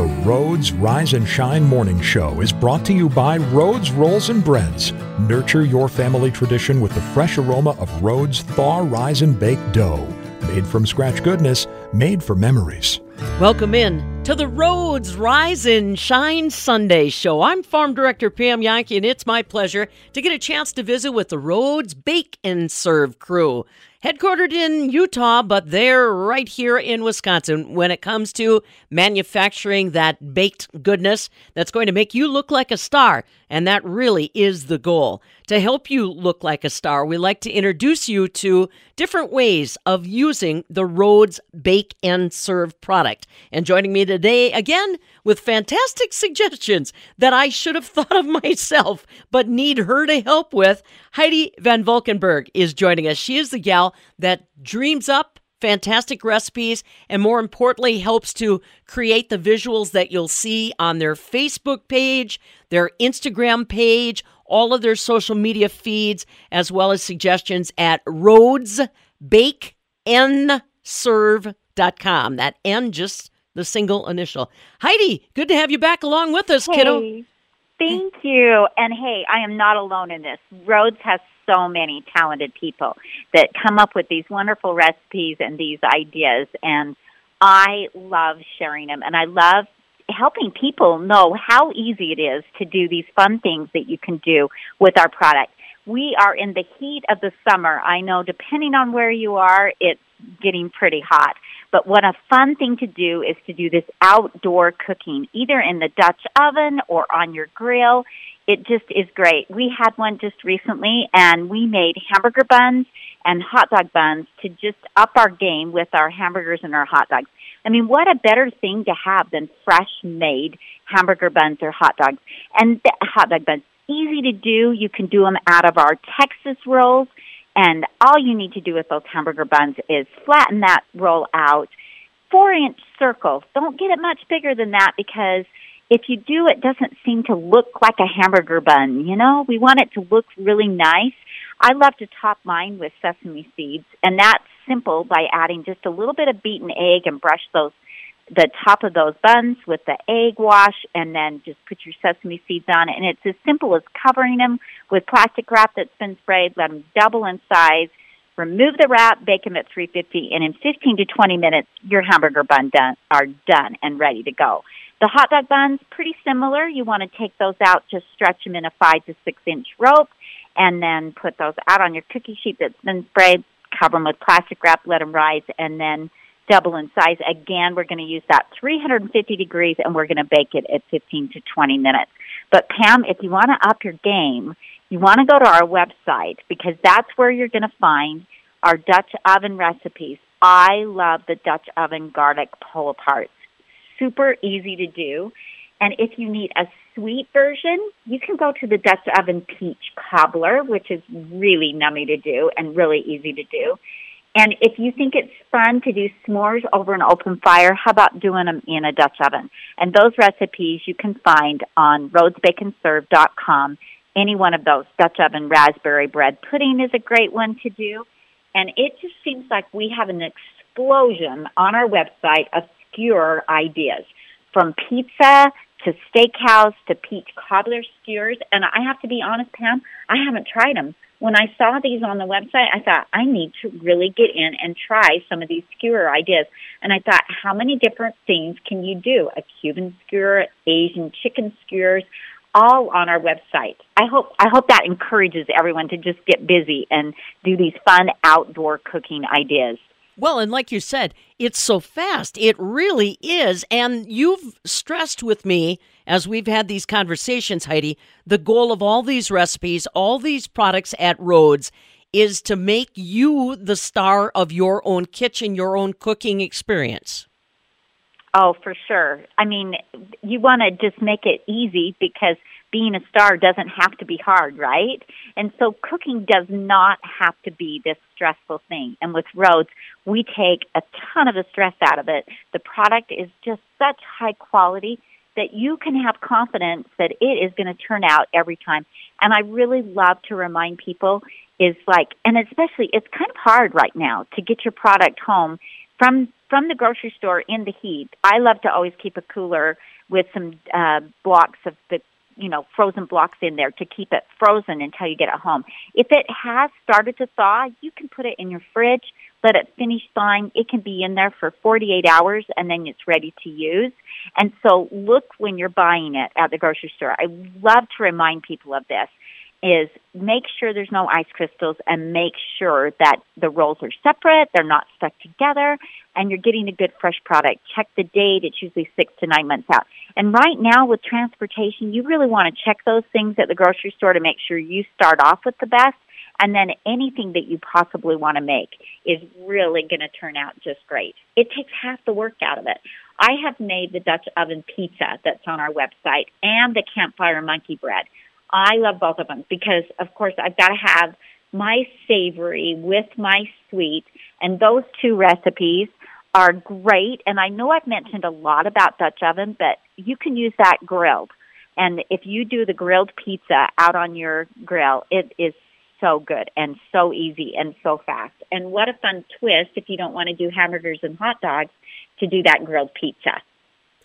The Rhodes Rise and Shine Morning Show is brought to you by Rhodes Rolls and Breads. Nurture your family tradition with the fresh aroma of Rhodes Thaw Rise and Bake Dough. Made from scratch goodness, made for memories. Welcome in to the Rhodes Rise and Shine Sunday show. I'm Farm Director Pam Jahnke, and it's my pleasure to get a chance to visit with the Rhodes Bake and Serve crew headquartered in Utah, but they're right here in Wisconsin when it comes to manufacturing that baked goodness that's going to make you look like a star. And that really is the goal. To help you look like a star, we like to introduce you to different ways of using the Rhodes Bake and Serve product. And joining me today again with fantastic suggestions that I should have thought of myself, but need her to help with, Heidi Van Valkenburg is joining us. She is the gal that dreams up fantastic recipes and more importantly helps to create the visuals that you'll see on their Facebook page, their Instagram page, all of their social media feeds as well as suggestions at rhodesbakeandserve.com. That N just the single initial. Heidi, good to have you back along with us, hey, kiddo. Thank you. And hey, I am not alone in this. Rhodes has so many talented people that come up with these wonderful recipes and these ideas. And I love sharing them. And I love helping people know how easy it is to do these fun things that you can do with our product. We are in the heat of the summer. I know depending on where you are, it's getting pretty hot. But what a fun thing to do is to do this outdoor cooking, either in the Dutch oven or on your grill. It just is great. We had one just recently and we made hamburger buns and hot dog buns to just up our game with our hamburgers and our hot dogs. I mean, what a better thing to have than fresh made hamburger buns or hot dogs. And the hot dog buns, easy to do. You can do them out of our Texas rolls. And all you need to do with those hamburger buns is flatten that roll out, four inch circles. Don't get it much bigger than that because if you do, it doesn't seem to look like a hamburger bun. You know, we want it to look really nice. I love to top mine with sesame seeds, and that's simple by adding just a little bit of beaten egg and brush those the top of those buns with the egg wash and then just put your sesame seeds on it. And it's as simple as covering them with plastic wrap that's been sprayed, let them double in size, remove the wrap, bake them at 350, and in 15 to 20 minutes, your hamburger bun done, are done and ready to go. The hot dog buns, pretty similar. You want to take those out, just stretch them in a five to six inch rope, and then put those out on your cookie sheet that's been sprayed, cover them with plastic wrap, let them rise, and then double in size. Again, we're going to use that 350 degrees and we're going to bake it at 15 to 20 minutes. But Pam, if you want to up your game, you want to go to our website because that's where you're going to find our Dutch oven recipes. I love the Dutch oven garlic pull aparts. Super easy to do. And if you need a sweet version, you can go to the Dutch oven peach cobbler, which is really nummy to do and really easy to do. And if you think it's fun to do s'mores over an open fire, how about doing them in a Dutch oven? And those recipes you can find on rhodesbakeandserve.com. Any one of those. Dutch oven raspberry bread pudding is a great one to do. And it just seems like we have an explosion on our website of skewer ideas from pizza to steakhouse to peach cobbler skewers. And I have to be honest, Pam, I haven't tried them when I saw these on the website, I thought I need to really get in and try some of these skewer ideas. And I thought, how many different things can you do? A Cuban skewer, Asian chicken skewers, all on our website. I hope I hope that encourages everyone to just get busy and do these fun outdoor cooking ideas. Well, and like you said, it's so fast. It really is. And you've stressed with me as we've had these conversations, Heidi, the goal of all these recipes, all these products at Rhodes is to make you the star of your own kitchen, your own cooking experience. Oh, for sure. I mean, you want to just make it easy because being a star doesn't have to be hard, right? And so cooking does not have to be this stressful thing. And with Rhodes, we take a ton of the stress out of it. The product is just such high quality that you can have confidence that it is going to turn out every time. And I really love to remind people is like, and especially it's kind of hard right now to get your product home from from the grocery store in the heat. I love to always keep a cooler with some uh, blocks of the you know frozen blocks in there to keep it frozen until you get it home. If it has started to thaw, you can put it in your fridge, let it finish thawing. It can be in there for 48 hours and then it's ready to use. And so look when you're buying it at the grocery store. I love to remind people of this is make sure there's no ice crystals and make sure that the rolls are separate, they're not stuck together, and you're getting a good fresh product. Check the date, it's usually six to nine months out. And right now with transportation, you really want to check those things at the grocery store to make sure you start off with the best. And then anything that you possibly want to make is really going to turn out just great. It takes half the work out of it. I have made the Dutch oven pizza that's on our website and the campfire monkey bread. I love both of them because, of course, I've got to have my savory with my sweet, and those two recipes are great. And I know I've mentioned a lot about Dutch oven, but you can use that grilled. And if you do the grilled pizza out on your grill, it is so good and so easy and so fast. And what a fun twist if you don't want to do hamburgers and hot dogs to do that grilled pizza.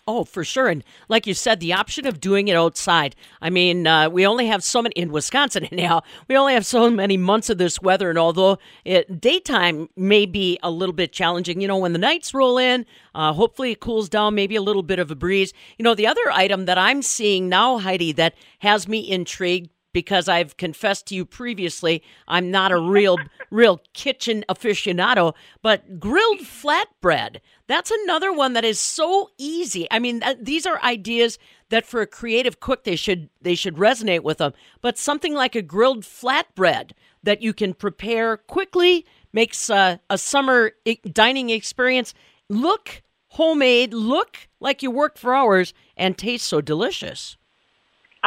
Oh, for sure. And like you said, the option of doing it outside. I mean, uh, we only have so many in Wisconsin now. We only have so many months of this weather. And although it, daytime may be a little bit challenging, you know, when the nights roll in, uh, hopefully it cools down, maybe a little bit of a breeze. You know, the other item that I'm seeing now, Heidi, that has me intrigued because I've confessed to you previously I'm not a real real kitchen aficionado, but grilled flatbread. That's another one that is so easy. I mean, these are ideas that for a creative cook they should they should resonate with them. But something like a grilled flatbread that you can prepare quickly makes uh, a summer dining experience look homemade, look like you worked for hours, and taste so delicious.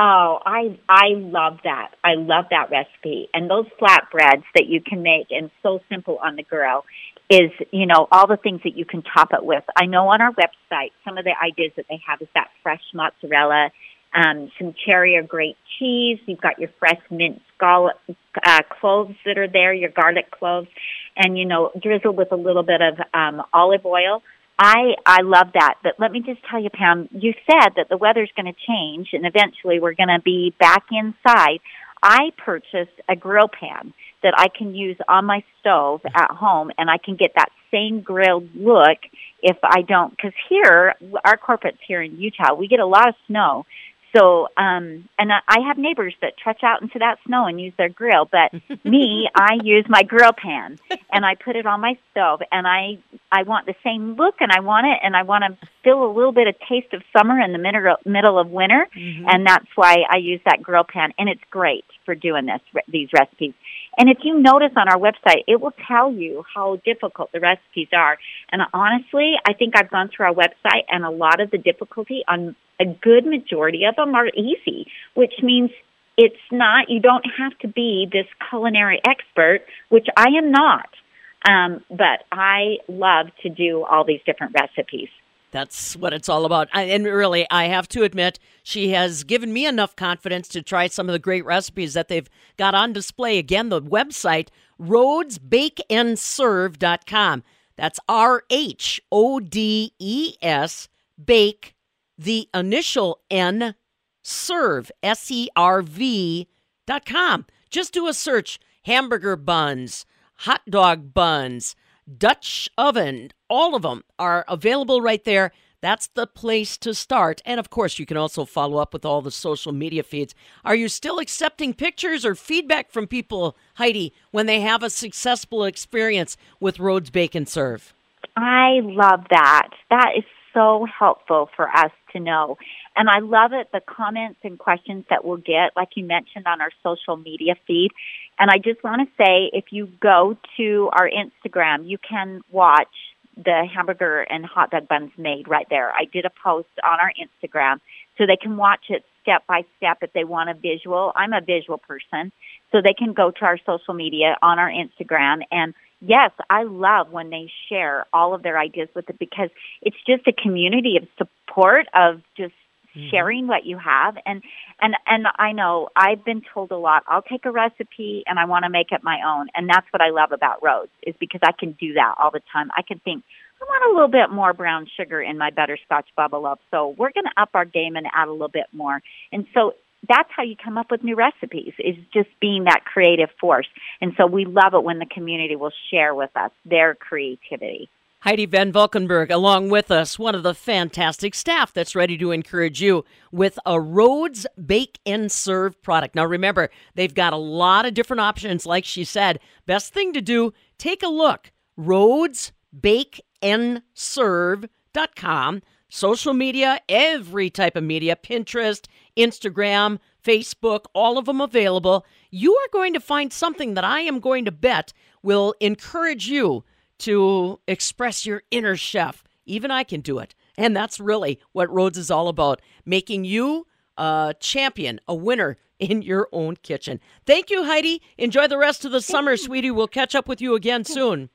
Oh, I I love that. I love that recipe. And those flatbreads that you can make and so simple on the grill is, you know, all the things that you can top it with. I know on our website some of the ideas that they have is that fresh mozzarella, um, some cherry or grape cheese. You've got your fresh mint scallop, uh, cloves that are there, your garlic cloves, and you know, drizzle with a little bit of um, olive oil. I I love that. But let me just tell you, Pam, you said that the weather's going to change and eventually we're going to be back inside. I purchased a grill pan that I can use on my stove at home and I can get that same grilled look if I don't cuz here our corporates here in Utah, we get a lot of snow. So, um, and I I have neighbors that trudge out into that snow and use their grill, but me, I use my grill pan and I put it on my stove and I, I want the same look and I want it and I want to feel a little bit of taste of summer in the middle, middle of winter. Mm-hmm. And that's why I use that grill pan and it's great for doing this, these recipes. And if you notice on our website, it will tell you how difficult the recipes are. And honestly, I think I've gone through our website and a lot of the difficulty on a good majority of them are easy, which means it's not, you don't have to be this culinary expert, which I am not. Um, but I love to do all these different recipes. That's what it's all about. And really, I have to admit, she has given me enough confidence to try some of the great recipes that they've got on display. Again, the website, rhodesbakeandserve.com. That's R H O D E S, bake the initial N, serve, S E R V dot com. Just do a search hamburger buns, hot dog buns, Dutch oven, all of them are available right there. That's the place to start. And of course, you can also follow up with all the social media feeds. Are you still accepting pictures or feedback from people, Heidi, when they have a successful experience with Rhodes Bake and Serve? I love that. That is so helpful for us to know. And I love it, the comments and questions that we'll get, like you mentioned on our social media feed. And I just want to say if you go to our Instagram, you can watch the hamburger and hot dog buns made right there. I did a post on our Instagram so they can watch it step by step if they want a visual. I'm a visual person, so they can go to our social media on our Instagram and yes, I love when they share all of their ideas with it because it's just a community of support of just mm-hmm. sharing what you have and and and I know I've been told a lot I'll take a recipe and I want to make it my own and that's what I love about Rhodes is because I can do that all the time. I can think I want a little bit more brown sugar in my butterscotch bubble up. So we're going to up our game and add a little bit more. And so that's how you come up with new recipes is just being that creative force. And so we love it when the community will share with us their creativity. Heidi Van Valkenburg, along with us, one of the fantastic staff that's ready to encourage you with a Rhodes Bake and Serve product. Now, remember, they've got a lot of different options. Like she said, best thing to do, take a look. Rhodes Bake and Serve.com. Social media, every type of media, Pinterest, Instagram, Facebook, all of them available. You are going to find something that I am going to bet will encourage you to express your inner chef. Even I can do it. And that's really what Rhodes is all about making you a champion, a winner in your own kitchen. Thank you, Heidi. Enjoy the rest of the summer, sweetie. We'll catch up with you again soon.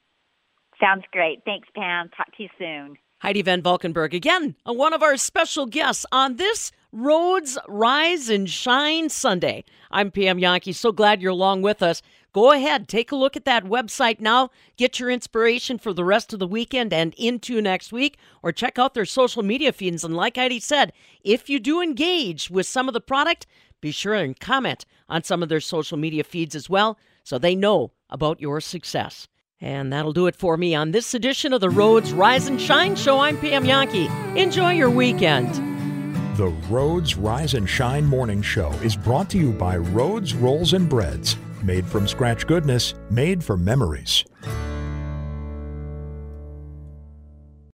Sounds great. Thanks, Pam. Talk to you soon. Heidi Van Valkenburg, again, one of our special guests on this Rhodes Rise and Shine Sunday. I'm Pam Jahnke. So glad you're along with us. Go ahead, take a look at that website now. Get your inspiration for the rest of the weekend and into next week, or check out their social media feeds. And like Heidi said, if you do engage with some of the product, be sure and comment on some of their social media feeds as well so they know about your success. And that'll do it for me on this edition of the Rhodes Rise and Shine Show. I'm Pam Jahnke. Enjoy your weekend. The Rhodes Rise and Shine Morning Show is brought to you by Rhodes Rolls and Breads Made from scratch goodness, made for memories.